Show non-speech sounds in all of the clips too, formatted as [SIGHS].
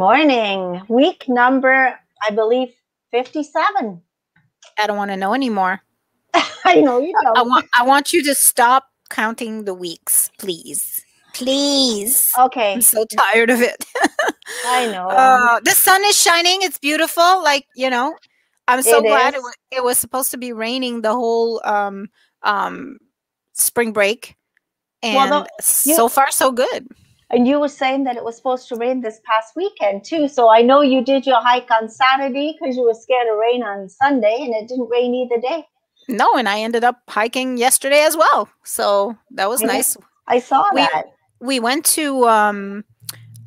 morning. Week number, I believe, 57. I don't want to know anymore. [LAUGHS] I know you don't. I want I want you to stop counting the weeks, please. Please. Okay. I'm so tired of it. [LAUGHS] I know. Uh, the sun is shining. It's beautiful. Like, you know, I'm so It glad it, wa- it was supposed to be raining the whole um, um, spring break. And Well, the- you- so far, so good. And you were saying that it was supposed to rain this past weekend too. So I know you did your hike on Saturday because you were scared of rain on Sunday, and it didn't rain either day. No, and I ended up hiking yesterday as well. So that was I know. nice. I saw We- that. we went to um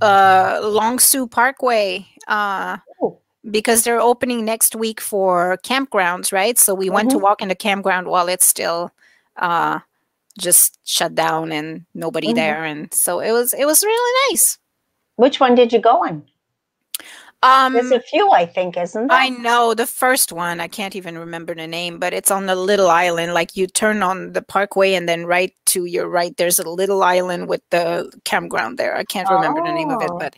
uh Long Sault Parkway uh Ooh. because they're opening next week for campgrounds, right? So we went to Mhm. walk in the campground while it's still uh just shut down and nobody Mhm. there and so it was it was really nice. Which one did you go on? Um There's a few, I think, isn't there? I know the first one. I can't even remember the name, but it's on the little island. Like you turn on the parkway, and then right to your right, there's a little island with the campground there. I can't remember the name of it, Oh. but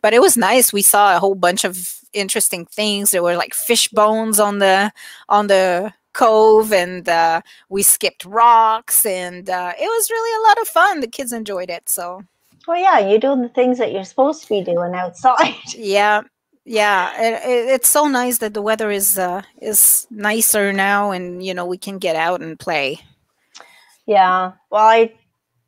but it was nice. We saw a whole bunch of interesting things. There were like fish bones on the on the cove, and uh, we skipped rocks, and uh, it was really a lot of fun. The kids enjoyed it, so Well, yeah, you're doing the things that you're supposed to be doing outside. [LAUGHS] yeah yeah it, it, it's so nice that the weather is uh is nicer now and you know we can get out and play Yeah. Well, I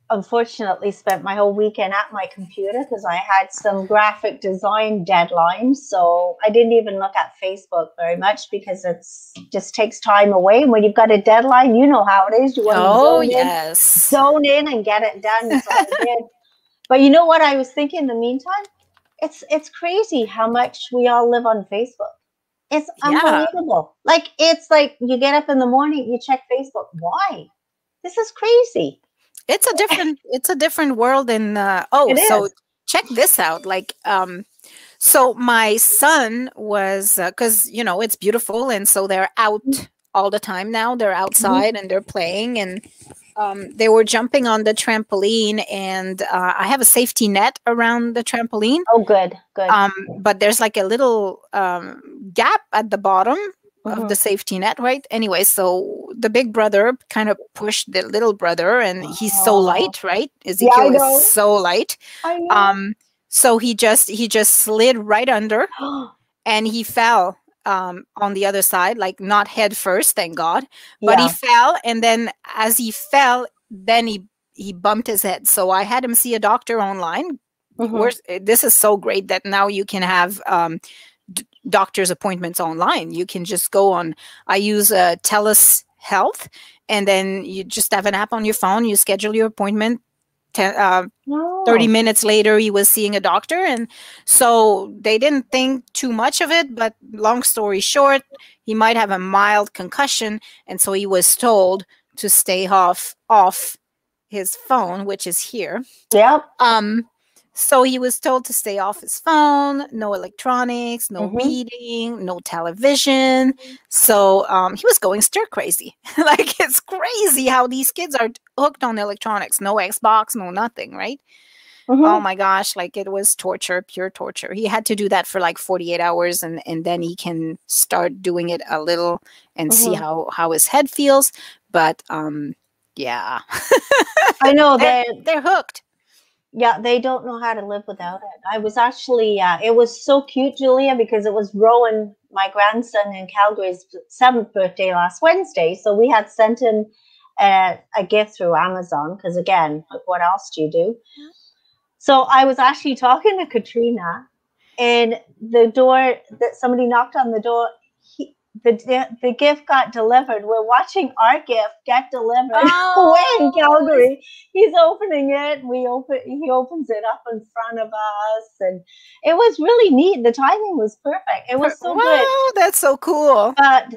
unfortunately spent my whole weekend at my computer because I had some graphic design deadlines. So I didn't even look at Facebook very much because it's just takes time away. And when you've got a deadline, you know how it is. You want to oh zone in, yes zone in and get it done. So. [LAUGHS] But you know what I was thinking in the meantime? It's it's crazy how much we all live on Facebook. It's Yeah. unbelievable. Like it's like you get up in the morning, you check Facebook. Why? This is crazy. It's a different it's a different world in uh oh so check this out like um so my son was because you know it's beautiful and so they're out all the time now they're outside and they're playing and um, they were jumping on the trampoline and uh, i have a safety net around the trampoline Oh, good, good. um, but there's like a little um, gap at the bottom of Mhm. the safety net, right? Anyway, so the big brother kind of pushed the little brother, and he's so Oh. light, right? Ezekiel know. is so light. Um, so he just he just slid right under, [GASPS] and he fell um, on the other side, like not head first, thank God. But yeah. he fell, and then as he fell, then he he bumped his head. So I had him see a doctor online Mhm. we're, uh, this is so great that now you can have um, d- doctor's appointments online. You can just go on. I use uh, TELUS Health, and then you just have an app on your phone. You schedule your appointment. Ten, uh, 30 Oh. minutes later, he was seeing a doctor. And so they didn't think too much of it. But long story short, he might have a mild concussion. And so he was told to stay off, off his phone, which is here. Yep. Um, so he was told to stay off his phone, no electronics, no Mhm. reading, no television. So um, he was going stir crazy. [LAUGHS] like it's crazy how these kids are hooked on electronics. No Xbox, no nothing, right? Mhm. Oh my gosh, like it was torture, pure torture. He had to do that for like 48 hours and and then he can start doing it a little and see Mhm. how how his head feels. But um yeah. I know [LAUGHS] they're, they're hooked. Yeah, they don't know how to live without it. I was actually, uh, it was so cute, Julia, because it was Rowan, my grandson in Calgary's seventh birthday last Wednesday. So we had sent him a, a gift through Amazon because, again, like, what else do you do? So I was actually talking to Katrina, and the door that somebody knocked on the door. He, the the gift got delivered. We're watching our gift get delivered [LAUGHS] oh. away in Oh. Calgary. He's opening it. We open. He opens it up in front of us, and it was really neat. The timing was perfect. It was so wow, good. that's so cool. But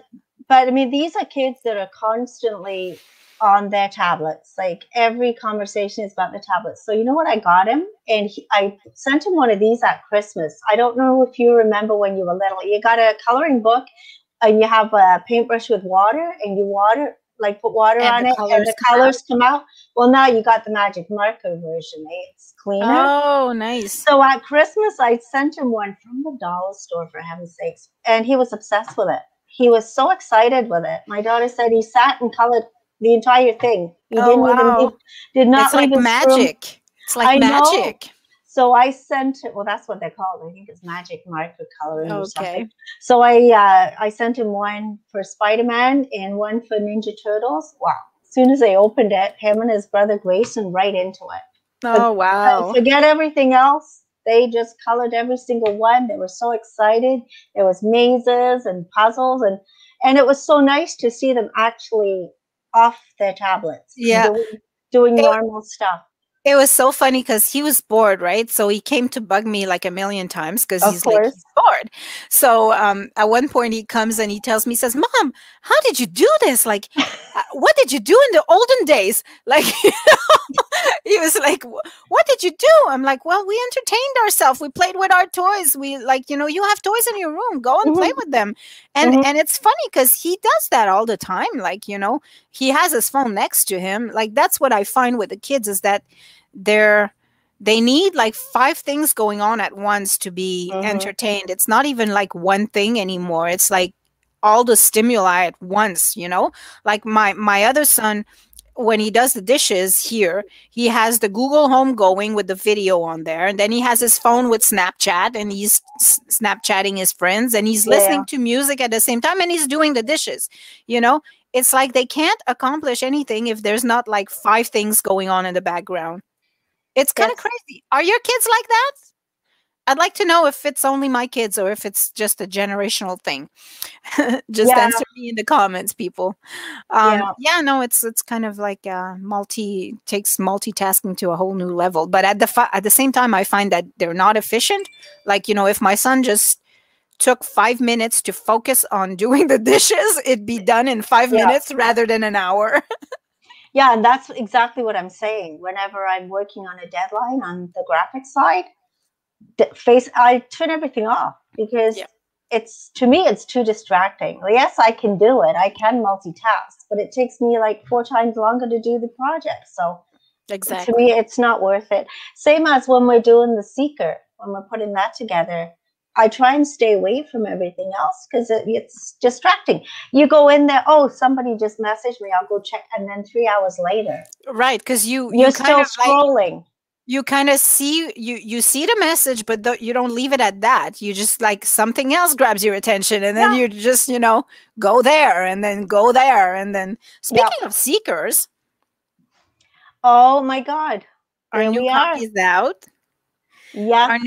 but I mean, these are kids that are constantly on their tablets. Like every conversation is about the tablets. So you know what I got him, and he, I sent him one of these at Christmas. I don't know if you remember when you were little. You got a coloring book, and you have a paintbrush with water, and you water like put water And on it, and the come out. colors come out. Well, now you got the magic marker version. Eh? It's cleaner. Oh, nice. So at Christmas, I sent him one from the dollar store, for heaven's sakes, and he was obsessed with it. He was so excited with it. My daughter said he sat and colored the entire thing. He Oh, didn't even wow. leave, did not It's like his room. magic. It's like I know. So I sent it. Well, that's what they call it. I think it's magic marker coloring or Okay. something. So I uh, I sent him one for Spider Man and one for Ninja Turtles. Wow! As soon as I opened it, him and his brother Grayson right into it. Oh, Uh, wow. forget everything else. They just colored every single one. They were so excited. There was mazes and puzzles and and it was so nice to see them actually off their tablets. Yeah. Doing, doing It- normal stuff. It was so funny because he was bored, right? So he came to bug me like a million times because he's like he's bored. So um, at one point he comes and he tells me, he says, "Mom, how did you do this? Like, [LAUGHS] uh, what did you do in the olden days? [LAUGHS] Like, you know, he was like, what did you do? I'm like, well, we entertained ourselves. We played with our toys. We like, you know, you have toys in your room. Go and play Mhm. with them. And Mhm. and it's funny because he does that all the time. Like, you know, he has his phone next to him. Like that's what I find with the kids is that they're they need like five things going on at once to be Mhm. entertained. It's not even like one thing anymore. It's like all the stimuli at once, you know? Like my my other son when he does the dishes here, he has the Google Home going with the video on there, and then he has his phone with Snapchat, and he's Snapchatting his friends, and he's Yeah. listening to music at the same time, and he's doing the dishes. You know, it's like they can't accomplish anything if there's not like five things going on in the background. It's kind of Yes. crazy. Are your kids like that? I'd like to know if it's only my kids or if it's just a generational thing. [LAUGHS] just Yeah. answer me in the comments, people. Um, Yeah. yeah. no, it's it's kind of like uh, multi takes multitasking to a whole new level. But at the fi- at the same time, I find that they're not efficient. Like you know, if my son just took five minutes to focus on doing the dishes, it'd be done in five Yeah. minutes rather than an hour. [LAUGHS] Yeah, and that's exactly what I'm saying. Whenever I'm working on a deadline on the graphic side, face I turn everything off because Yeah. it's to me it's too distracting. Yes, I can do it. I can multitask, but it takes me like four times longer to do the project. So exactly. to me it's not worth it. Same as when we're doing the seeker, when we're putting that together. I try and stay away from everything else because it, it's distracting. You go in there, oh, somebody just messaged me. I'll go check, and then three hours later, Right, because you you're you still kind of like scrolling. you kind of see you you see the message but th- you don't leave it at that you just like something else grabs your attention and then Yeah. you just you know go there and then go there and then Yeah. speaking of seekers oh my God! our new we are. copy is out Yeah, our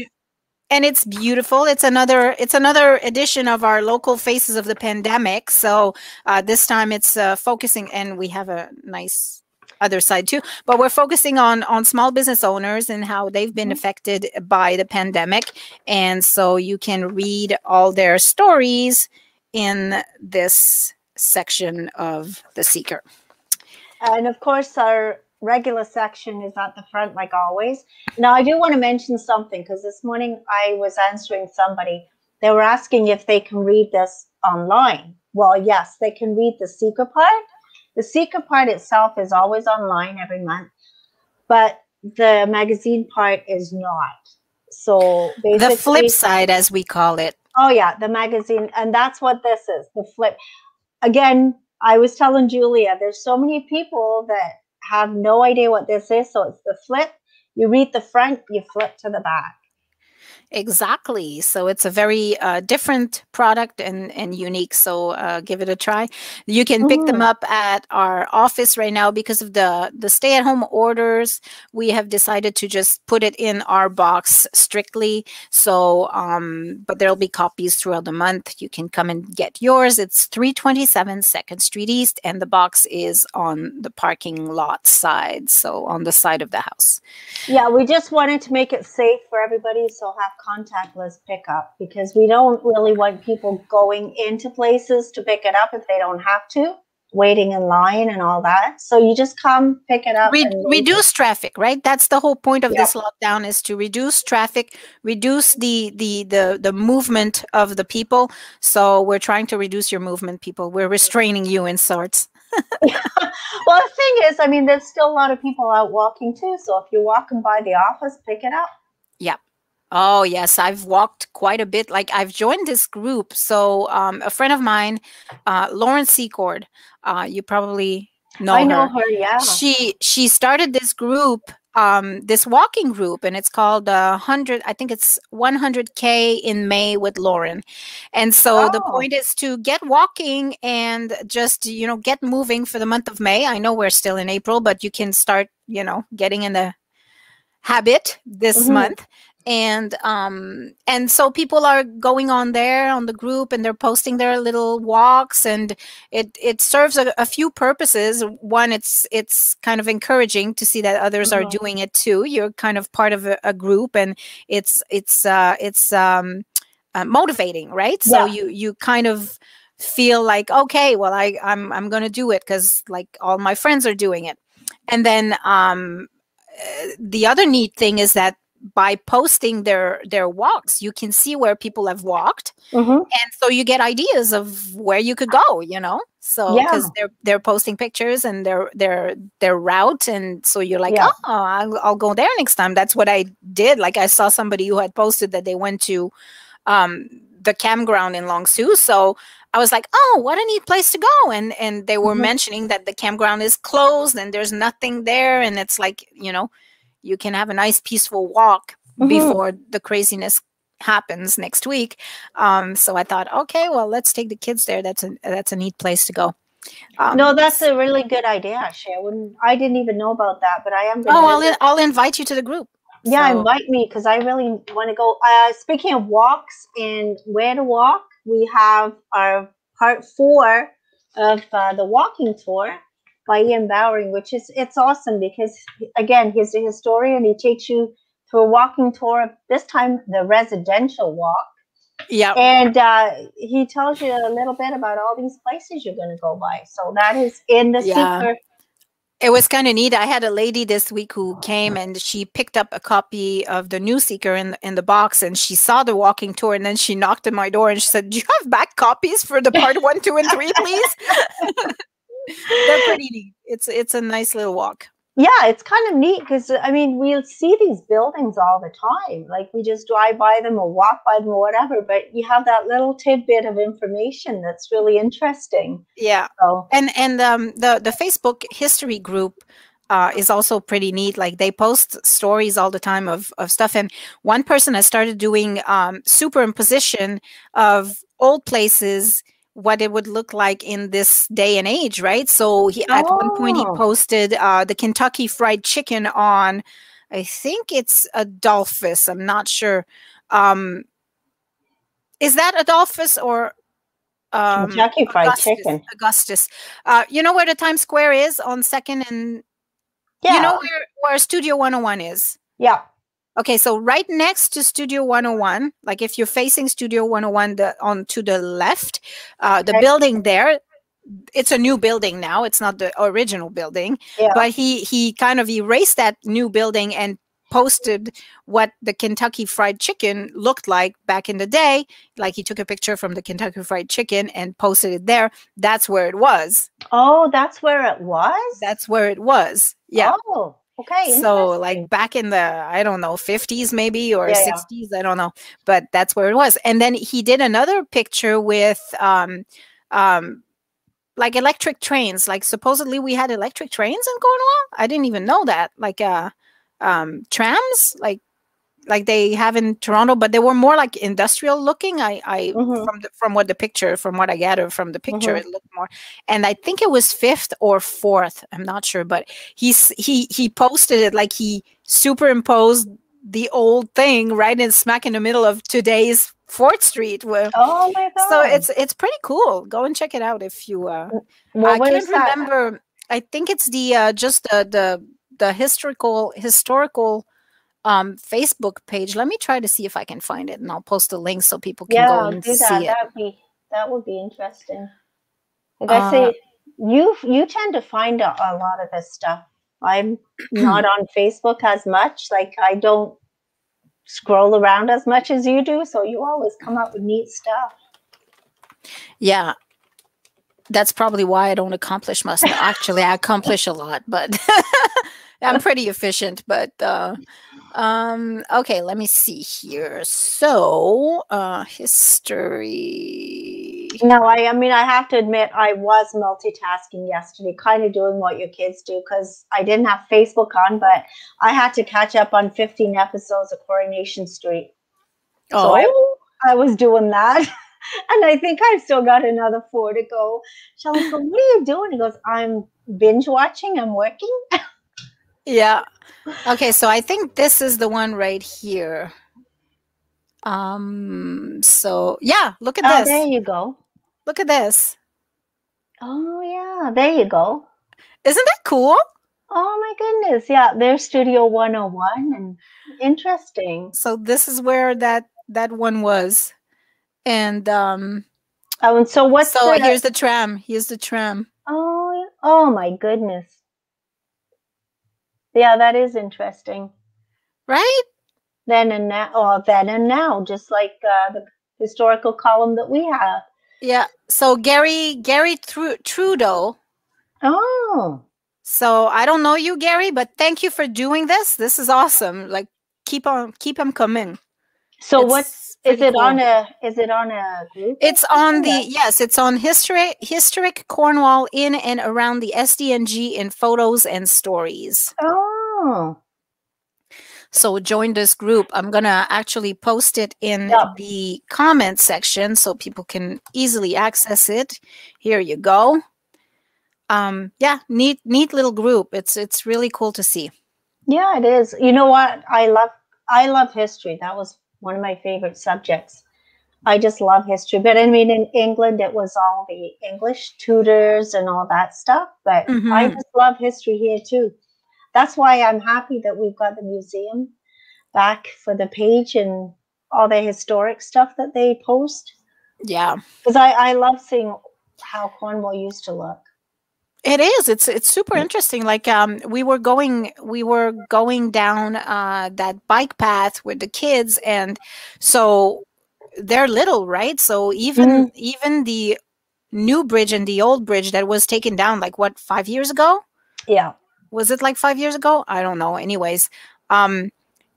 and it's beautiful. It's another it's another edition of our local faces of the pandemic. So uh, this time it's uh, focusing and we have a nice other side too but we're focusing on on small business owners and how they've been Mhm. affected by the pandemic. And so you can read all their stories in this section of the seeker. And of course our regular section is at the front, like always. Now, I do want to mention something because this morning I was answering somebody. They were asking if they can read this online. Well, yes, they can read the seeker part. The seeker part itself is always online every month, but the magazine part is not. So basically, the flip side as we call it Oh yeah, the magazine, and that's what this is. The flip. Again, I was telling Julia, there's so many people that have no idea what this is. So it's the flip. You read the front, you flip to the back. Exactly. So it's a very uh, different product and, and unique. So uh, give it a try. You can pick them Mhm. up at our office right now because of the, the stay at home orders. We have decided to just put it in our box strictly. So, um, but there'll be copies throughout the month. You can come and get yours. It's 327 2nd Street East, and the box is on the parking lot side. So on the side of the house. Yeah, we just wanted to make it safe for everybody, so have contactless pickup because we don't really want people going into places to pick it up if they don't have to, waiting in line and all that. So you just come pick it up. Re- leave it. reduce traffic right that's the whole point of this lockdown is to reduce traffic reduce the the the the movement of the people so we're trying to reduce your movement people we're restraining you in sorts [LAUGHS] well, the thing is, I mean, there's still a lot of people out walking too. So if you're walking by the office, pick it up. Yep. Oh yes, I've walked quite a bit. Like I've joined this group. So um, a friend of mine, uh, Lauren Secord, uh, you probably know her. I know her. her, yeah. She she started this group, um, this walking group, and it's called uh, hundred. I think it's 100k in May with Lauren. And so the Oh. point is to get walking and just you know get moving for the month of May. I know we're still in April, but you can start you know getting in the habit this Mhm. month and um and so people are going on there on the group and they're posting their little walks and it it serves a, a few purposes. One it's it's kind of encouraging to see that others are Mhm. doing it too. You're kind of part of a, a group and it's it's uh it's um uh, motivating right? So you you kind of feel like okay well i i'm i'm going to do it cuz like all my friends are doing it. And then um uh, the other neat thing is that by posting their their walks you can see where people have walked Mhm. and so you get ideas of where you could go you know so because Yeah. they're they're posting pictures and their their their route and so you're like Yeah. oh I'll, I'll go there next time that's what i did like i saw somebody who had posted that they went to um the campground in long Sault. so i was like oh what a neat place to go and and they were Mhm. mentioning that the campground is closed and there's nothing there and it's like you know you can have a nice peaceful walk Mhm. before the craziness happens next week um so i thought okay well let's take the kids there that's a that's a neat place to go um, no, that's a really good idea, actually. I wouldn't. I didn't even know about that, but I am. Oh i'll, I'll invite you to the group Yeah, So- invite me because I really want to go. Uh, speaking of walks and where to walk, we have our part four of uh, the walking tour by Ian Bowering, which is it's awesome because again, he's a historian. He takes you through a walking tour. This time, the residential walk, yeah and uh, he tells you a little bit about all these places you're going to go by. So that is in the Yeah. secret. it was kind of neat i had a lady this week who came and she picked up a copy of the new seeker in in the box and she saw the walking tour and then she knocked at my door and she said do you have back copies for the part one two and three please [LAUGHS] they're pretty neat. It's it's a nice little walk. Yeah, it's kind of neat because I mean we'll see these buildings all the time. Like we just drive by them or walk by them or whatever, but you have that little tidbit of information that's really interesting. yeah. So and and um the the facebook history group uh, is also pretty neat. Like they post stories all the time of of stuff. And one person has started doing um superimposition of old places what it would look like in this day and age right so he at one point he Oh. posted uh the kentucky fried chicken on i think it's adolphus i'm not sure um is that adolphus or um Kentucky Fried Augustus, Chicken. Augustus. Uh, you know where the Times Square is on Second and Yeah, you know where, where Studio 101 is. yeah. Okay, so right next to Studio 101, like if you're facing Studio 101 the, on to the left, uh, the Okay. building there, it's a new building now. It's not the original building, Yeah. but he he kind of erased that new building and posted what the Kentucky Fried Chicken looked like back in the day. Like he took a picture from the Kentucky Fried Chicken and posted it there. That's where it was. Oh, that's where it was. That's where it was. Yeah. Oh, okay. so like back in the I don't know 50s maybe or Yeah, yeah. 60s I don't know but that's where it was and then he did another picture with um um like electric trains like supposedly we had electric trains in Cornwall I didn't even know that like uh um trams like like they have in Toronto but they were more like industrial looking I I Mhm. from the, from what the picture from what I gathered from the picture Mhm. it looked more and I think it was fifth or fourth I'm not sure but he's he he posted it like he superimposed the old thing right in smack in the middle of today's Fourth Street. Where, Oh my god. so it's it's pretty cool. Go and check it out if you. Uh, well, I can't is that? remember. I think it's the uh, just the the the historical historical um Facebook page. Let me try to see if I can find it, and I'll post a link so people can go Yeah, and do see that. it. That'd be that would be interesting. Like Uh, I say, you you tend to find a, a lot of this stuff. I'm [CLEARS THROAT] not on Facebook as much. Like I don't scroll around as much as you do, so you always come up with neat stuff. Yeah. that's probably why I don't accomplish much. Actually, I accomplish a lot, but [LAUGHS] I'm pretty efficient. But uh, um, okay, let me see here. So, uh, history. No, I, I mean, I have to admit, I was multitasking yesterday, kind of doing what your kids do, because I didn't have Facebook on, but I had to catch up on 15 episodes of Coronation Street. Oh, so I, I was doing that. [LAUGHS] and I think I've still got another four to go. Shelly goes, What are you doing? He goes, I'm binge watching, I'm working. [LAUGHS] yeah. Okay, so I think this is the one right here. Um, so yeah, look at this. oh, this. There you go. Look at this. Oh yeah, there you go. Isn't that cool? Oh my goodness. Yeah, there's Studio 101 and interesting. So this is where that that one was. And um Oh, and so what's so the, here's the tram. Here's the tram. Oh, oh my goodness. Yeah, that is interesting. Right? Then and now, oh, then and now, just like uh, the historical column that we have. Yeah. So Gary Gary Trudeau. Oh. So I don't know you, Gary, but thank you for doing this. This is awesome. Like keep on keep them coming. So it's what's is it cool. on a is it on a group? It's on the yes, it's on history historic Cornwall in and around the SDNG in photos and stories. Oh. So join this group. I'm gonna actually post it in yep. the comment section so people can easily access it. Here you go. Um, yeah, neat, neat little group. It's it's really cool to see. Yeah, it is. You know what? I love I love history. That was one of my favorite subjects. I just love history. But I mean, in England, it was all the English tutors and all that stuff. But mm-hmm. I just love history here too that's why I'm happy that we've got the museum back for the page and all the historic stuff that they post. Yeah. Because I, I love seeing how Cornwall used to look. It is. It's it's super interesting. Like um we were going we were going down uh that bike path with the kids and so they're little, right? So even mm. even the new bridge and the old bridge that was taken down like what 5 years ago? Yeah was it like five years ago? I don't know. Anyways, um,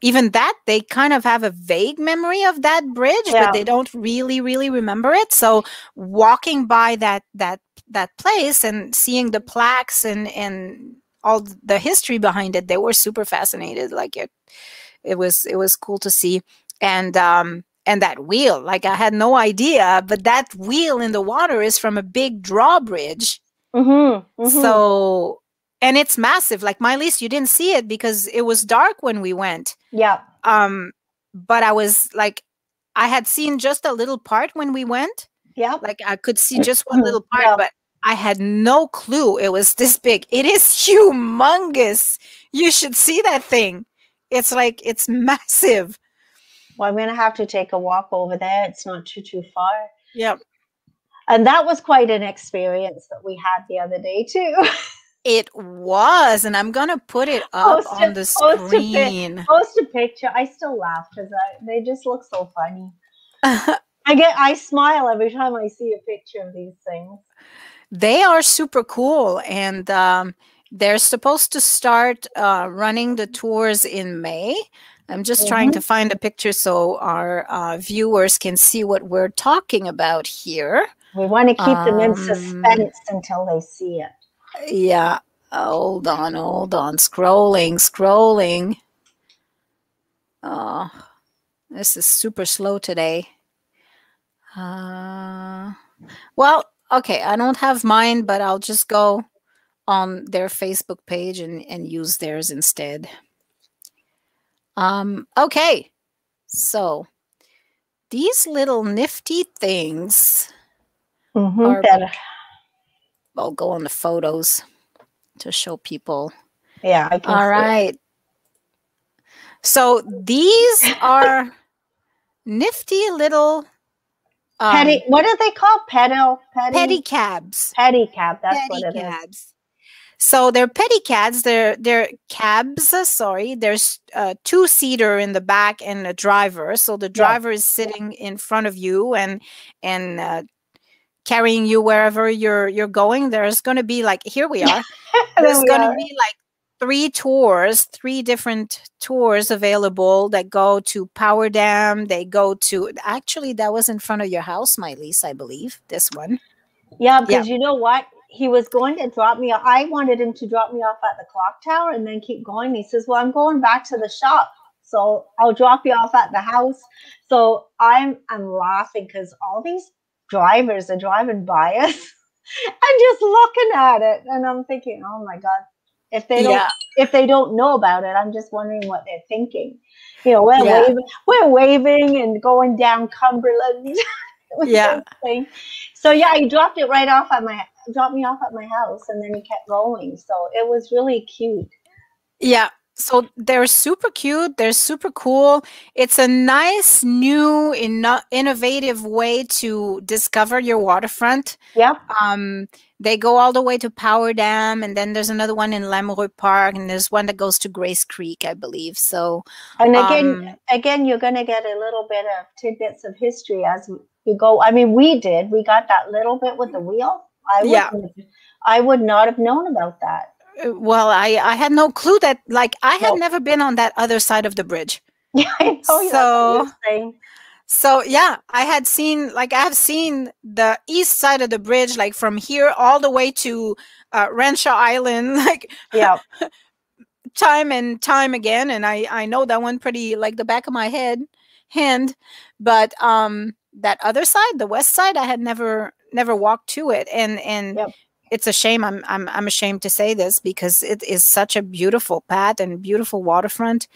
even that they kind of have a vague memory of that bridge, yeah. but they don't really, really remember it. So walking by that that that place and seeing the plaques and and all the history behind it, they were super fascinated. Like it, it was it was cool to see. And um, and that wheel, like I had no idea, but that wheel in the water is from a big drawbridge. Mm-hmm, mm-hmm. So and it's massive. Like my least you didn't see it because it was dark when we went. Yeah. Um but i was like i had seen just a little part when we went. Yeah. Like i could see just one little part yeah. but i had no clue it was this big. It is humongous. You should see that thing. It's like it's massive. Well i'm gonna have to take a walk over there. It's not too too far. Yep. And that was quite an experience that we had the other day too [LAUGHS] It was, and I'm gonna put it up post on a, the screen. Post a, post a picture. I still laugh because they just look so funny. I get, I smile every time I see a picture of these things. They are super cool, and um, they're supposed to start uh, running the tours in May. I'm just mm-hmm. trying to mm-hmm. find a picture so our uh, viewers can see what we're talking about here. We want to keep um, them in um, suspense until they see it. Yeah. Hold on, hold on. Scrolling, scrolling. Oh, this is super slow today. Uh, well, okay, I don't have mine, but I'll just go on their Facebook page and, and use theirs instead. Um, okay, so these little nifty things mm-hmm, are better. I'll go on the photos to show people. Yeah. All right. It. So these [LAUGHS] are nifty little um, petty. What are they called? Pedal petty pedicabs. Pedicab. That's pedicabs. what it is. So they're pedicabs. They're they're cabs. Sorry, there's a two seater in the back and a driver. So the driver yeah. is sitting in front of you, and and uh, carrying you wherever you're you're going. There's going to be like here we [LAUGHS] are. There's going to be like three tours, three different tours available that go to Power Dam. They go to actually that was in front of your house, my lease, I believe. This one. Yeah, because yeah. you know what? He was going to drop me. Off. I wanted him to drop me off at the clock tower and then keep going. He says, "Well, I'm going back to the shop, so I'll drop you off at the house." So I'm I'm laughing because all these drivers are driving by us [LAUGHS] and just looking at it, and I'm thinking, "Oh my god." If they don't, yeah. if they don't know about it, I'm just wondering what they're thinking. You know, we're yeah. waving, we're waving and going down Cumberland. [LAUGHS] yeah. So yeah, he dropped it right off at my dropped me off at my house, and then he kept going. So it was really cute. Yeah. So they're super cute. They're super cool. It's a nice, new, in- innovative way to discover your waterfront. Yeah. Um, they go all the way to Power Dam, and then there's another one in Lamoureux Park, and there's one that goes to Gray's Creek, I believe. So, and again, um, again, you're going to get a little bit of tidbits of history as you go. I mean, we did. We got that little bit with the wheel. I yeah. I would not have known about that. Uh, well, I I had no clue that like I had no. never been on that other side of the bridge. [LAUGHS] Yeah, I know. So, so yeah, I had seen like I have seen the east side of the bridge, like from here all the way to uh, Renshaw Island, [LAUGHS] like yeah, [LAUGHS] time and time again, and I I know that one pretty like the back of my head hand, but um that other side, the west side, I had never never walked to it, and and yep. It's a shame. I'm I'm I'm ashamed to say this because it is such a beautiful path and beautiful waterfront.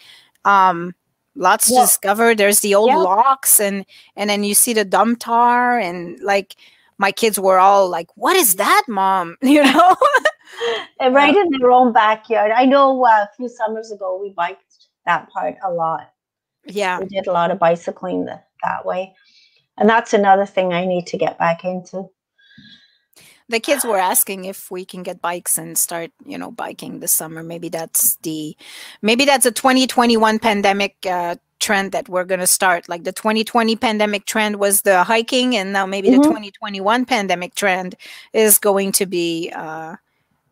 Um, lots to discover. There's the old locks, and and then you see the Domtar, and like my kids were all like, "What is that, mom?" [LAUGHS] You know. [LAUGHS] right in their own backyard. I know uh, a few summers ago we biked that part a lot. Yeah, we did a lot of bicycling the, that way and that's another thing I need to get back into. The kids were [SIGHS] asking if we can get bikes and start, you know, biking this summer. Maybe that's the, maybe that's a 2021 pandemic uh, trend that we're going to start. Like the 2020 pandemic trend was the hiking, and now maybe mm-hmm. the 2021 pandemic trend is going to be uh,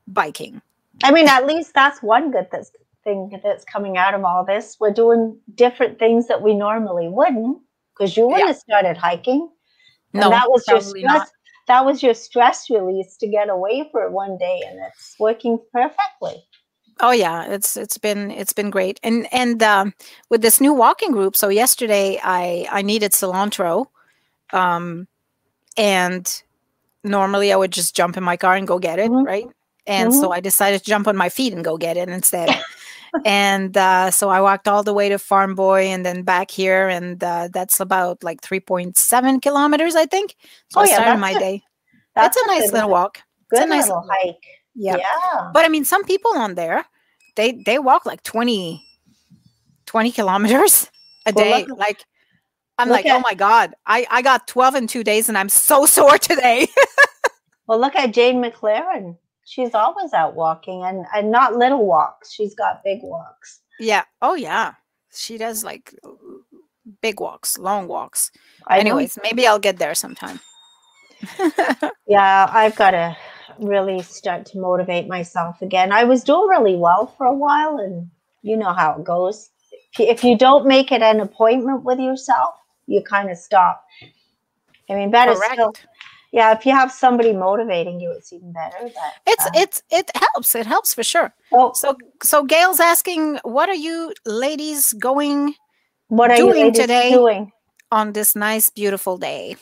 biking. I mean, at least that's one good that's, thing that's coming out of all this. We're doing different things that we normally wouldn't because you wouldn't yeah. have started hiking. And no, that was your stress. Not. That was your stress release to get away for one day, and it's working perfectly. Oh yeah, it's it's been it's been great, and and um, with this new walking group. So yesterday I I needed cilantro, um, and normally I would just jump in my car and go get it, mm-hmm. right? And mm-hmm. so I decided to jump on my feet and go get it instead. [LAUGHS] and uh, so I walked all the way to Farm Boy and then back here, and uh, that's about like 3.7 kilometers, I think. So oh, I yeah, started my a, day. That's, that's a, nice little walk. Good it's a nice little hike. Yeah. yeah. But I mean, some people on there, they they walk like 20, 20 kilometers a well, day. Look, like I'm like, oh at, oh my god, I I got 12 in two days, and I'm so [LAUGHS] sore today. well, look at Jane McLaren she's always out walking and, and not little walks. She's got big walks. Yeah. Oh yeah. She does like big walks, long walks. I Anyways, know. maybe I'll get there sometime. [LAUGHS] yeah, I've got to really start to motivate myself again. I was doing really well for a while and you know how it goes. If you don't make it an appointment with yourself, you kind of stop. I mean, better Correct. still yeah, if you have somebody motivating you, it's even better. But, it's uh, it's it helps. It helps for sure. Oh, so so Gail's asking, what are you ladies going? What are doing you today doing on this nice, beautiful day?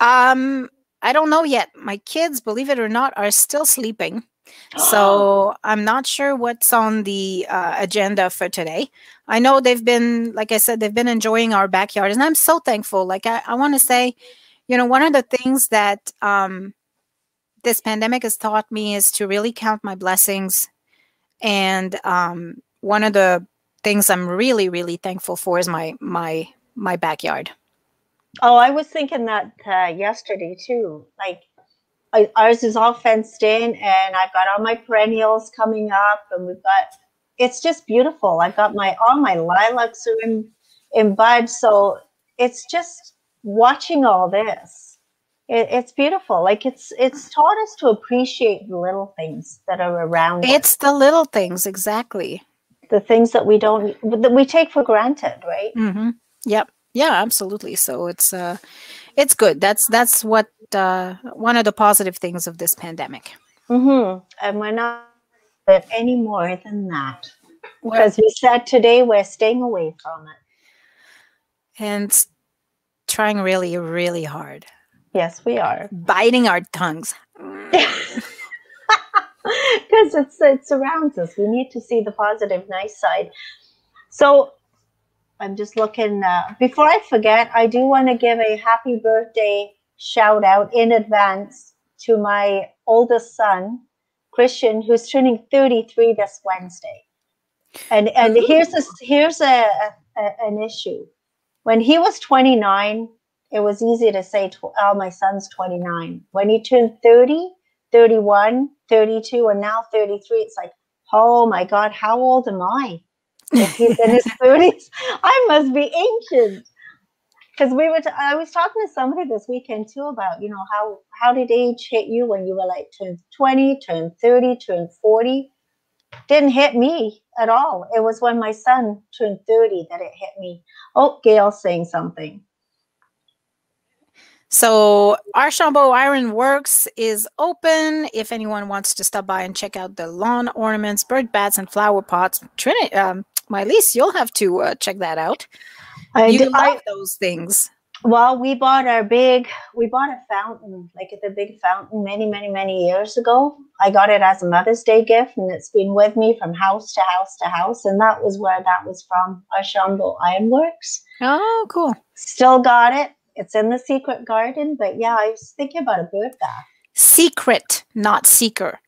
Um, I don't know yet. My kids, believe it or not, are still sleeping. [GASPS] So I'm not sure what's on the uh, agenda for today. I know they've been, like I said, they've been enjoying our backyard, and I'm so thankful. Like I, I want to say, you know, one of the things that um, this pandemic has taught me is to really count my blessings. And um, one of the things I'm really, really thankful for is my my my backyard. Oh, I was thinking that uh, yesterday too. Like I, ours is all fenced in, and I've got all my perennials coming up, and we've got. It's just beautiful. I've got my all my lilacs are in in bud, so it's just watching all this, it, it's beautiful. Like it's it's taught us to appreciate the little things that are around. us. It's the little things, exactly. the things that we don't that we take for granted, right? mm-hmm. Yep. Yeah, absolutely. So it's uh, it's good. That's that's what uh, one of the positive things of this pandemic. Mm-hmm. And we're not any more than that. Because we said today we're staying away from it. and trying really, really hard, Yes, we are. biting our tongues. [LAUGHS] Because it's it surrounds us. We need to see the positive, nice side. So I'm just looking uh, before I forget, I do want to give a happy birthday shout out in advance to my oldest son, Christian, who's turning 33 this Wednesday. And and here's a here's a, a an issue. When he was 29, it was easy to say, "Oh, my son's 29." When he turned 30, 31, 32, and now 33, it's like, "Oh my God, how old am I?" If he's in his [LAUGHS] 30s, I must be ancient. Because we were, t- I was talking to somebody this weekend too about, you know, how how did age hit you when you were like turned 20, turned 30, turned 40? Didn't hit me at all. It was when my son turned 30 that it hit me. Oh, Gail's saying something. So Archambault Iron Works is open. If anyone wants to stop by and check out the lawn ornaments, bird bats, and flower pots, Trinity, um, you'll have to uh, check that out. I, you did, love I those things. Well, we bought our big, we bought a fountain, like the big fountain, many, many, many years ago. I got it as a Mother's Day gift, and it's been with me from house to house to house. And that was where that was from, Archambault Ironworks. Oh, cool. Still got it. It's in the secret garden, but yeah, I was thinking about a bird bath. Secret, not seeker.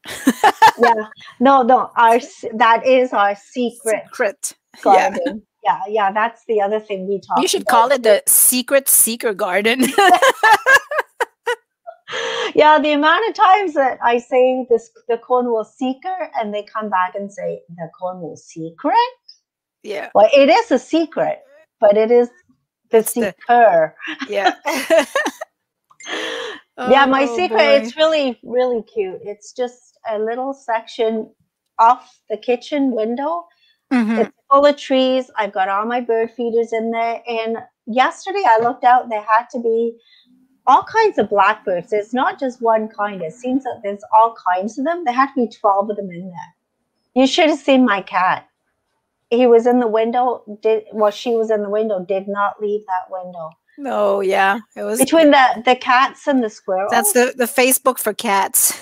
yeah, no, no, Our [LAUGHS] That is our secret Secret. Garden. Yeah, yeah, yeah. that's the other thing we talk. You should about. call it the Secret Seeker Garden. [LAUGHS] Yeah, the amount of times that I say this, the Cornwall Seeker, and they come back and say the Cornwall Secret. yeah. Well, it is a secret, but it is the It's the- seeker. Yeah. [LAUGHS] yeah, my Oh, secret. boy. It's really, really cute. It's just a little section off the kitchen window Mhm. It's full of trees. I've got all my bird feeders in there. And yesterday I looked out, there had to be all kinds of blackbirds. It's not just one kind. It seems that there's all kinds of them. There had to be 12 of them in there. You should have seen my cat. He was in the window, did well, she was in the window, did not leave that window. No, yeah. It was Between the, the cats and the squirrels. that's the, the Facebook for cats.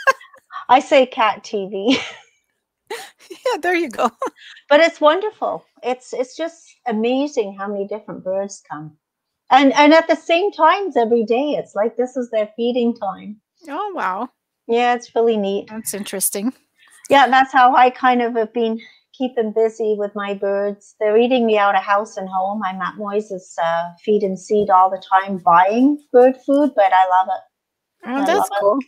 [LAUGHS] I say cat TV. [LAUGHS] yeah, there you go. [LAUGHS] but it's wonderful. It's it's just amazing how many different birds come, and and at the same times every day. It's like this is their feeding time. Oh wow. Yeah, it's really neat. That's interesting. Yeah, that's how I kind of have been keeping busy with my birds. They're eating me out of house and home. I'm at Moises uh, feed and seed all the time, buying bird food, but I love it. Oh, I that's cool. it.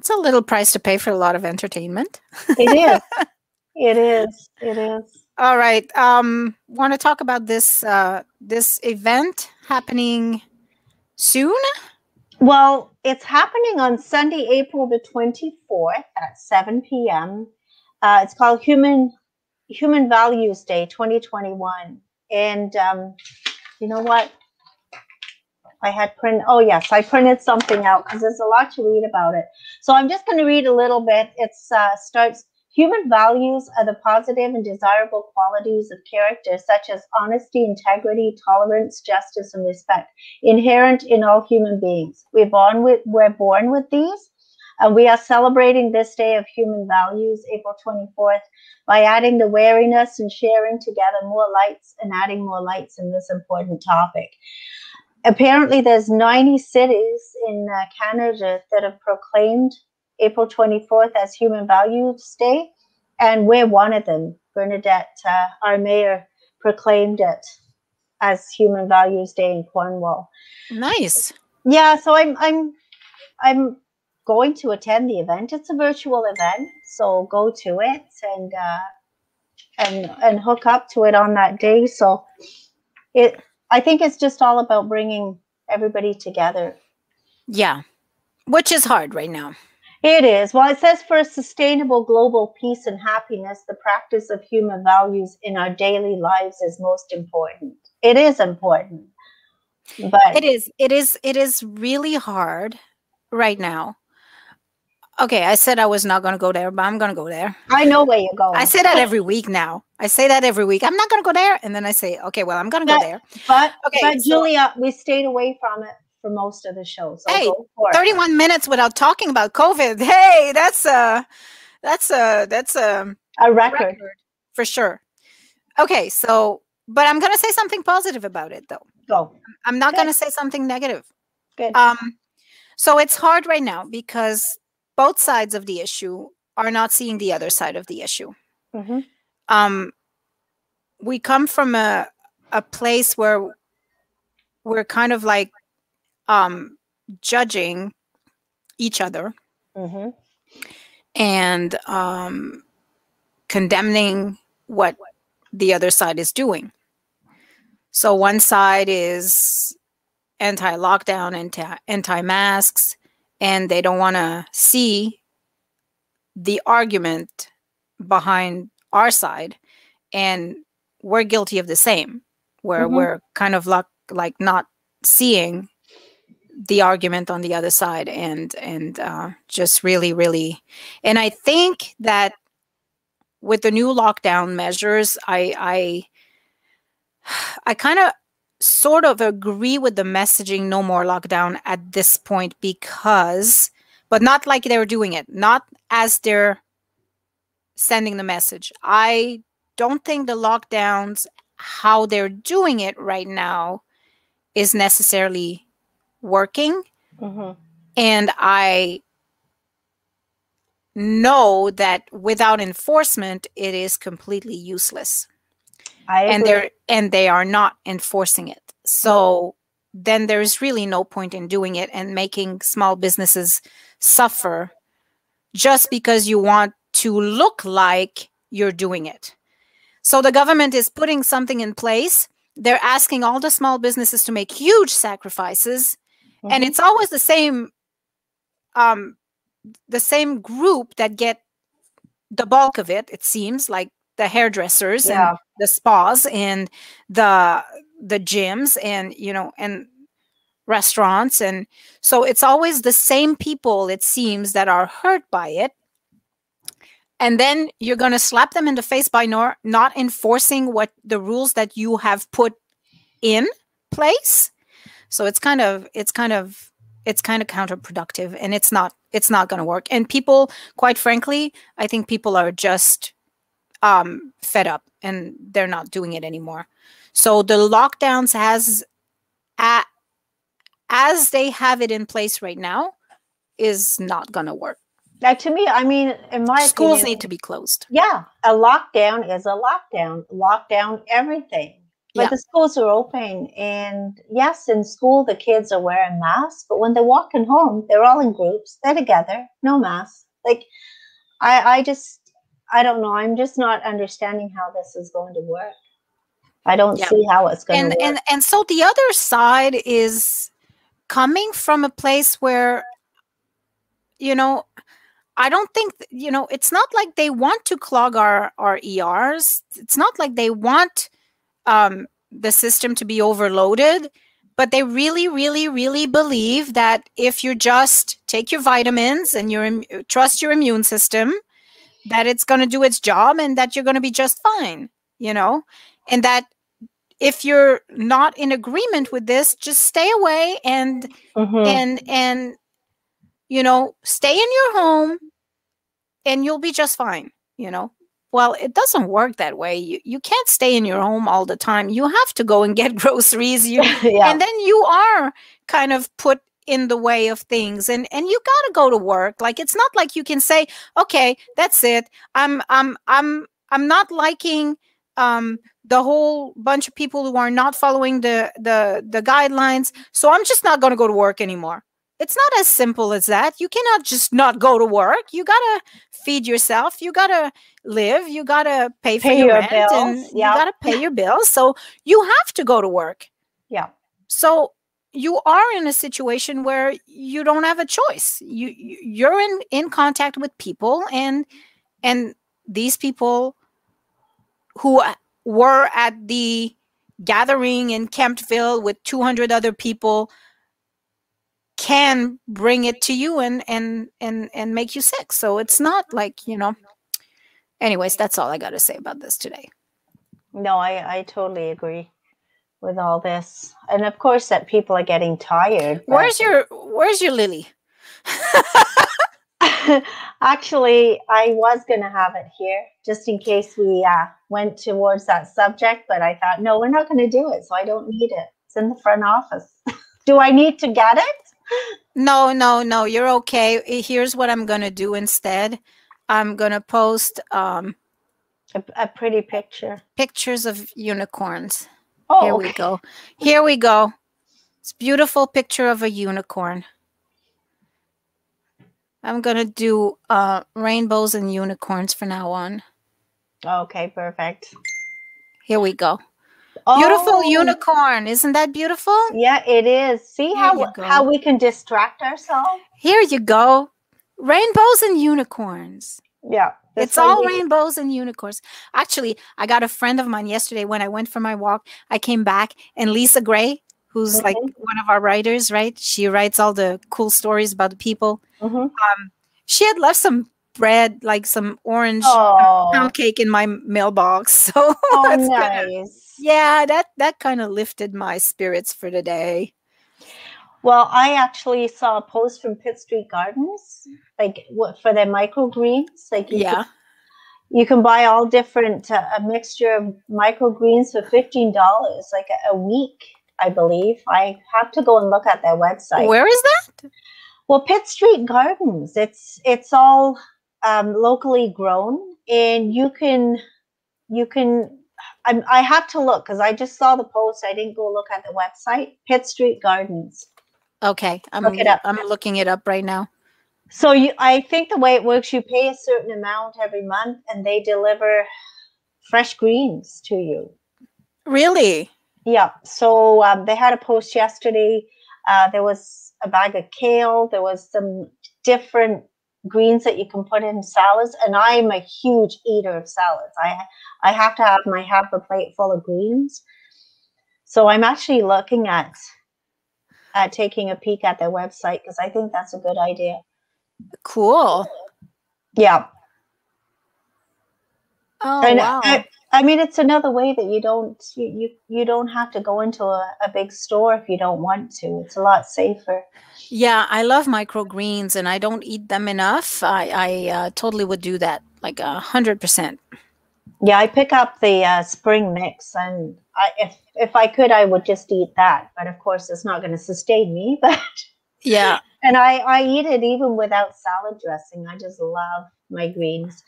It's a little price to pay for a lot of entertainment. It is. [LAUGHS] it is. It is. All right. Um, want to talk about this uh, this event happening soon? Well, it's happening on Sunday, April the 24th at 7 p.m. Uh, it's called Human Human Values Day 2021. And um, you know what? I had print. Oh yes, I printed something out because there's a lot to read about it. So I'm just going to read a little bit. It uh, starts. Human values are the positive and desirable qualities of character such as honesty, integrity, tolerance, justice, and respect inherent in all human beings. We're born with we're born with these, and we are celebrating this day of human values, April 24th, by adding the wariness and sharing together more lights and adding more lights in this important topic. Apparently, there's 90 cities in uh, Canada that have proclaimed April 24th as Human Values Day, and we're one of them. Bernadette, uh, our mayor, proclaimed it as Human Values Day in Cornwall. Nice. Yeah, so I'm I'm I'm going to attend the event. It's a virtual event, so go to it and uh, and and hook up to it on that day. So it I think it's just all about bringing everybody together Yeah. Which is hard right now. It is. Well, it says for sustainable global peace and happiness, the practice of human values in our daily lives is most important. It is important. But it is it is it is really hard right now. Okay, I said I was not going to go there, but I'm going to go there. I know where you're going. I say that every week now. I say that every week. I'm not going to go there, and then I say, okay, well, I'm going to go there. But okay, but so, Julia, we stayed away from it for most of the show. So hey, 31 minutes without talking about COVID. Hey, that's a that's a that's a a record. record for sure. Okay, so but I'm gonna say something positive about it though. Go. I'm not gonna say something negative. Good. Um so it's hard right now because both sides of the issue are not seeing the other side of the issue. Mm-hmm. Um we come from a a place where we're kind of like um, judging each other mm-hmm. and um, condemning what the other side is doing. So one side is anti-lockdown, anti anti-masks, and they don't want to see the argument behind our side, and we're guilty of the same, where mm-hmm. we're kind of like like not seeing the argument on the other side and and uh, just really really and i think that with the new lockdown measures i i [SIGHS] i kind of sort of agree with the messaging no more lockdown at this point because but not like they're doing it not as they're sending the message i don't think the lockdowns how they're doing it right now is necessarily working. Mm-hmm. And I know that without enforcement, it is completely useless. And they're and they are not enforcing it. So then there's really no point in doing it and making small businesses suffer just because you want to look like you're doing it. So the government is putting something in place. They're asking all the small businesses to make huge sacrifices mm-hmm. and it's always the same um the same group that get the bulk of it it seems like the hairdressers yeah. and the spas and the the gyms and you know and restaurants and so it's always the same people it seems that are hurt by it and then you're going to slap them in the face by nor- not enforcing what the rules that you have put in place so it's kind of it's kind of it's kind of counterproductive and it's not it's not going to work. And people, quite frankly, I think people are just um, fed up and they're not doing it anymore. So the lockdowns has at, as they have it in place right now is not going to work. Like to me, I mean, in my schools opinion, need to be closed. Yeah, a lockdown is a lockdown. Lockdown everything. But yeah. the schools are open, and yes, in school the kids are wearing masks, but when they're walking home, they're all in groups. They're together, no masks. Like, I, I just, I don't know. I'm just not understanding how this is going to work. I don't yeah. see how it's going and, to work. And and so the other side is coming from a place where, you know, I don't think you know. It's not like they want to clog our our ERs. It's not like they want um, the system to be overloaded but they really really really believe that if you just take your vitamins and you trust your immune system that it's going to do its job and that you're going to be just fine you know and that if you're not in agreement with this just stay away and mm-hmm. and and you know stay in your home and you'll be just fine you know well, it doesn't work that way. You, you can't stay in your home all the time. You have to go and get [LAUGHS] groceries. You, [LAUGHS] yeah. And then you are kind of put in the way of things and and you got to go to work like it's not like you can say okay that's it i'm i'm i'm i'm not liking um the whole bunch of people who are not following the the the guidelines so i'm just not going to go to work anymore it's not as simple as that. You cannot just not go to work. You gotta feed yourself. You gotta live. You gotta pay for pay your, your rent, bills. and you gotta pay your bills. So you have to go to work. Yeah. So you are in a situation where you don't have a choice. You you- you're in in contact with people and and these people who were at the gathering in Kemptville with 200 other people can bring it to you and and and and make you sick. So it's not like, you know. Anyways, that's all I got to say about this today. No, I, I totally agree with all this. And of course that people are getting tired. Where's your where's your lily? [LAUGHS] Actually, I was going to have it here just in case we uh, went towards that subject, but I thought, no, we're not going to do it. So I don't need it. It's in the front office. [LAUGHS] do I need to get it? No, no, no, you're okay. Here's what I'm going to do instead. I'm going to post um A, a pretty picture. pictures of unicorns. Oh, Here okay. we go. Here we go. It's a beautiful picture of a unicorn. I'm going to do uh rainbows and unicorns from now on. Okay, perfect. Here we go. Beautiful Oh, unicorn. Isn't that beautiful? Yeah, it is. See Here how how we can distract ourselves? Here you go. Rainbows and unicorns. Yeah. It's all rainbows and unicorns. Actually, I got a friend of mine yesterday when I went for my walk. I came back and Lisa Gray, who's like Mhm. one of our writers, right? She writes all the cool stories about the people. Mhm. She had left some bread, like some orange pound cake in my mailbox. [LAUGHS] So oh that's kinda- yeah, that that kind of lifted my spirits for the day. Well, I actually saw a post from Pitt Street Gardens, like what for their microgreens. Like you Yeah. can, you can buy all different uh, a mixture of microgreens for fifteen dollars, like a, a week, I believe. I have to go and look at their website. Where is that? Well, Pitt Street Gardens, it's it's all um, locally grown, and you can you can. I'm, I have to look because I just saw the post. I didn't go look at the website. Pitt Street Gardens. Okay, I'm Look it up. I'm looking it up right now. So you, I think the way it works, you pay a certain amount every month, and they deliver fresh greens to you. Really? Yeah. So um, they had a post yesterday. Uh, there was a bag of kale. There was some different greens that you can put in salads, and I'm a huge eater of salads. I I have to have my half a plate full of greens. So I'm actually looking at at taking a peek at their website because I think that's a good idea. Cool. Yeah. Oh and wow. I, I mean, it's another way that you don't you, you, you don't have to go into a, a big store if you don't want to. It's a lot safer. Yeah, I love microgreens and I don't eat them enough. I, I uh, totally would do that, like a hundred percent. Yeah, I pick up the uh, spring mix, and I, if if I could, I would just eat that. But of course, it's not going to sustain me. [LAUGHS] But Yeah. And I I eat it even without salad dressing. I just love my greens.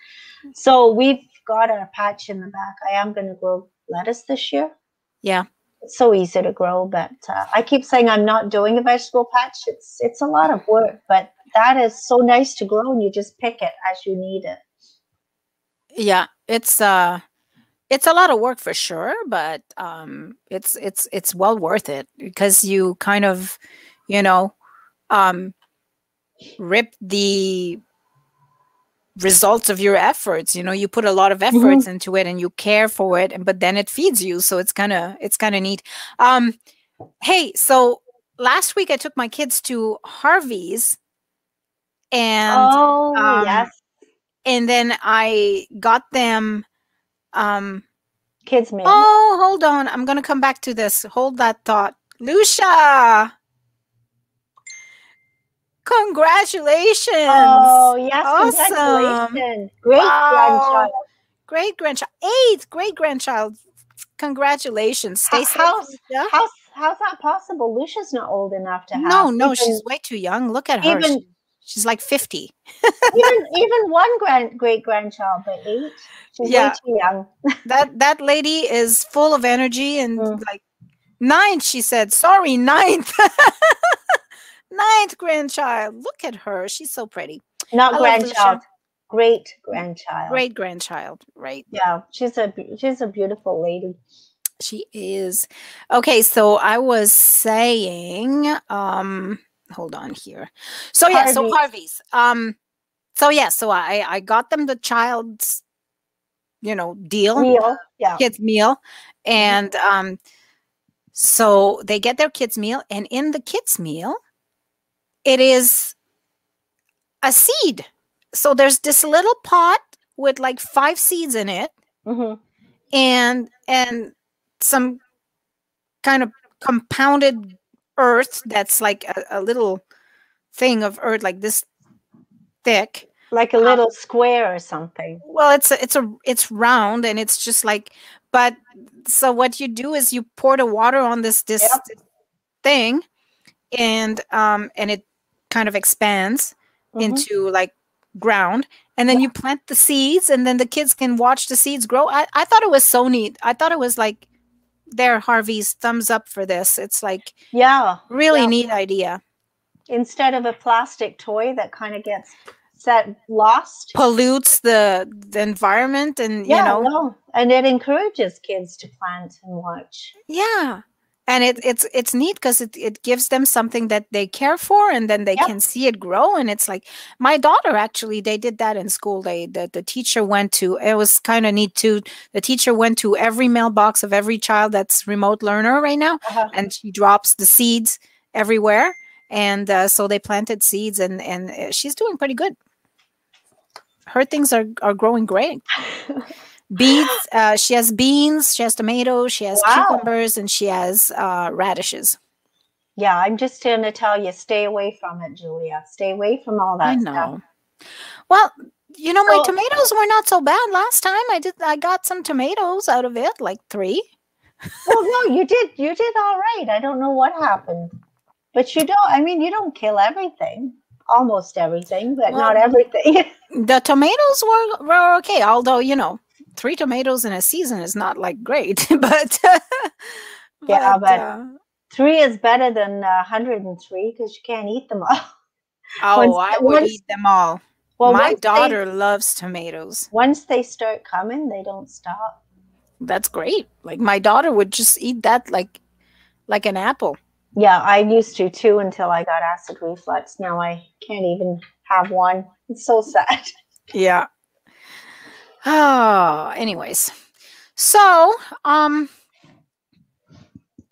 So we've got our patch in the back. I am going to grow lettuce this year. Yeah. It's so easy to grow, but uh, I keep saying I'm not doing a vegetable patch. It's it's a lot of work, but that is so nice to grow, and you just pick it as you need it. Yeah. It's uh it's a lot of work for sure, but um it's it's it's well worth it because you kind of, you know, um rip the results of your efforts. You know you put a lot of efforts into it and you care for it and but then it feeds you so it's kind of it's kind of neat. Um hey so last week i took my kids to harvey's and oh um, yes, and then i got them um kids meal. oh hold on i'm gonna come back to this. Hold that thought. Lucia congratulations Oh, yes, Awesome. congratulations. Great Wow. grandchild. great grandchild eighth great grandchild congratulations stay How- safe how's-. How's, how's that possible? Lucia's not old enough to have. no no even, she's way too young look at her even- She- she's like 50 [LAUGHS] even, even one grand, great grandchild, but eight? She's Yeah. way too young. [LAUGHS] that that lady is full of energy and Mm. like ninth she said sorry ninth [LAUGHS] ninth grandchild look at her she's so pretty Not I grandchild, great grandchild. great grandchild right Yeah, she's a she's a beautiful lady. She is. Okay, so I was saying, um, hold on here. So yeah, so Harvey's. Harvey's. Um, so yeah, so I I got them the child's, you know, deal, Meal. Yeah. kids meal, and um, so they get their kids meal, and in the kids meal, it is a seed. So there's this little pot with like five seeds in it, hmm and and some kind of compounded earth that's like a, a little thing of earth like this thick Like a little square or something. well it's a, it's a it's round and it's just like but so what you do is you pour the water on this this Yep. thing and um and it kind of expands Mhm. into like ground and then you plant the seeds and then the kids can watch the seeds grow I, I thought it was so neat i thought it was like there harvey's thumbs up for this it's like Yeah. really Yeah. neat idea Instead of a plastic toy that kind of gets set lost. pollutes the the environment and Yeah, you know no. And it encourages kids to plant and watch. yeah and it, it's it's neat because it, it gives them something that they care for and then they Yep. can see it grow and it's like my daughter actually they did that in school they the, the teacher went to it was kind of neat too the teacher went to every mailbox of every child that's remote learner right now Uh-huh. and she drops the seeds everywhere and uh, so they planted seeds and and uh, she's doing pretty good her things are are growing great [LAUGHS] beets uh, she has beans she has tomatoes she has Wow. cucumbers and she has uh, radishes Yeah, I'm just going to tell you, stay away from it, Julia. Stay away from all that i stuff. know well you know my So- tomatoes were not so bad last time i did i got some tomatoes out of it like three Well, no, you did. You did all right. I don't know what happened, but you don't. I mean, you don't kill everything, almost everything, but not everything. [LAUGHS] the tomatoes were, were okay although you know three tomatoes in a season is not like great [LAUGHS] but [LAUGHS] Yeah, but- uh, Three is better than uh, 103 because you can't eat them all. [LAUGHS] oh once- i would once- eat them all Well, my once they- daughter loves tomatoes once they start coming, they don't stop. that's great like my daughter would just eat that like like an apple Yeah, I used to too until I got acid reflux. Now I can't even have one. It's so sad. yeah oh anyways. So um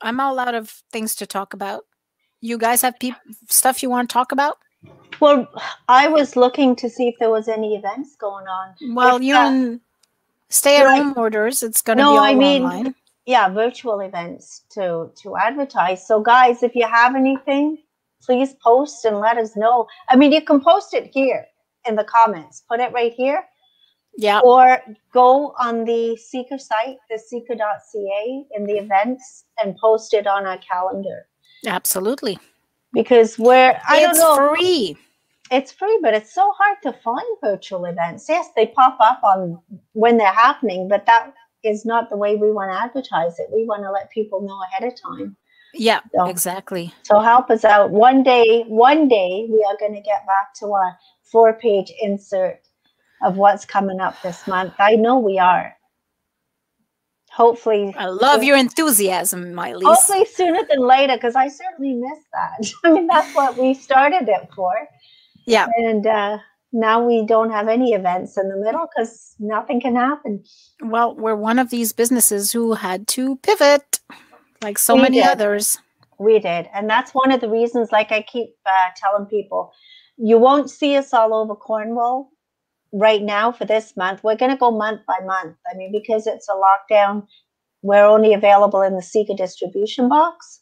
i'm all out of things to talk about. You guys have peop- stuff you want to talk about? Well, I was looking to see if there was any events going on. well If, you know stay at home orders it's going to No, be all I mean- online. yeah virtual events to to advertise. So guys if you have anything please post and let us know. I mean you can post it here in the comments. Put it right here yeah. Or go on the seeker site the seeker.ca in the events and post it on our calendar. Absolutely. Because we're i it's don't know. free. It's free but it's so hard to find virtual events. Yes they pop up on when they're happening but that is not the way we want to advertise it. We want to let people know ahead of time. Yeah So- exactly. So help us out. One day, one day we are going to get back to our four page insert of what's coming up this month. I know we are. Hopefully, i love your enthusiasm my Lise. hopefully sooner than later, because I certainly miss that. [LAUGHS] I mean, that's what we started it for. yeah And uh, now we don't have any events in the middle because nothing can happen. Well, we're one of these businesses who had to pivot, like so We many did. others. We did. And that's one of the reasons, like I keep uh, telling people, you won't see us all over Cornwall right now for this month. We're going to go month by month. I mean, because it's a lockdown, we're only available in the Seeker distribution box.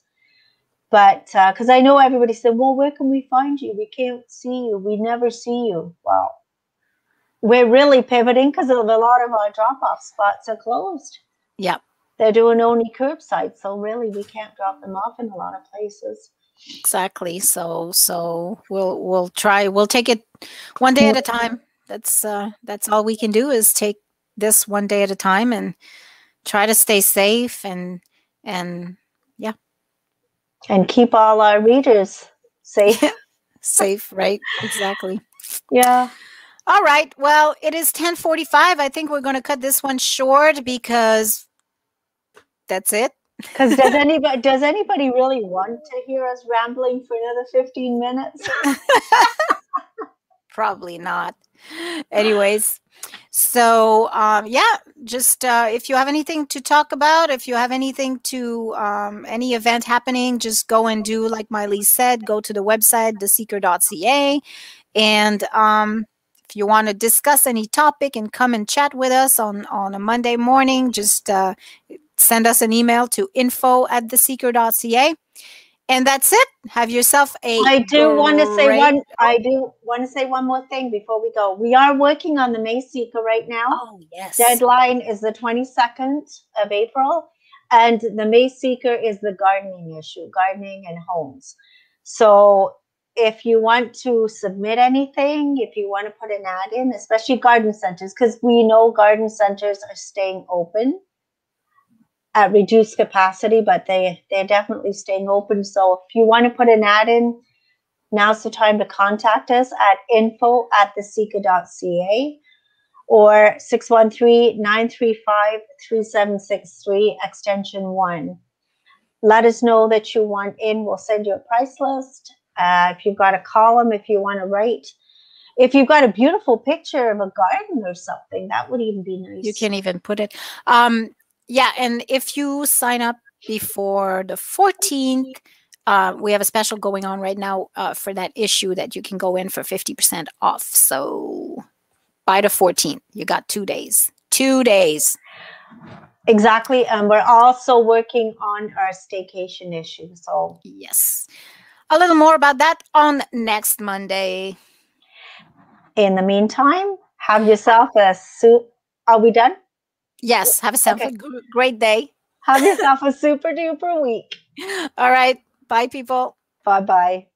But uh, because I know everybody said, well, where can we find you? We can't see you. We never see you. Well, we're really pivoting because a lot of our drop off spots are closed. Yep. They're doing only curbside. So really, we can't drop them off in a lot of places. Exactly. So so we'll we'll try we'll take it one day at a time. That's uh that's all we can do is take this one day at a time and try to stay safe and and yeah. and keep all our readers safe. [LAUGHS] safe, right? Exactly. yeah. All right. Well, it is 1045. I think we're going to cut this one short because that's it. Because does [LAUGHS] anybody does anybody really want to hear us rambling for another 15 minutes? [LAUGHS] Probably not. [LAUGHS] Anyways, so um, yeah, just uh, if you have anything to talk about, if you have anything to um, any event happening, just go and do like Miley said. Go to the website theseeker.ca, and um, if you want to discuss any topic and come and chat with us on on a Monday morning, just uh, send us an email to info at theseeker.ca. And that's it. Have yourself a. I do want to say one. I do want to say one more thing before we go. We are working on the May Seeker right now. Oh yes. Deadline is the 22nd of April, and the May Seeker is the gardening issue, gardening and homes. So if you want to submit anything, if you want to put an ad in, especially garden centers, because we know garden centers are staying open at reduced capacity, but they they're definitely staying open. So if you want to put an ad in, now's the time to contact us at info at theseeker.ca or 613-935-3763 extension 1 let us know that you want in. We'll send you a price list. Uh, if you've got a column if you want to write if you've got a beautiful picture of a garden or something that would even be nice. you can even put it. Um yeah and if you sign up before the 14th uh, we have a special going on right now uh, for that issue that you can go in for 50% off. So by the 14th you got two days two days. Exactly and we're also working on our staycation issue so. Yes. A little more about that on next monday. In the meantime have yourself a soup are we done yes have yourself Okay. a gr- great day. Have yourself a [LAUGHS] super duper week. All right. Bye people. Bye bye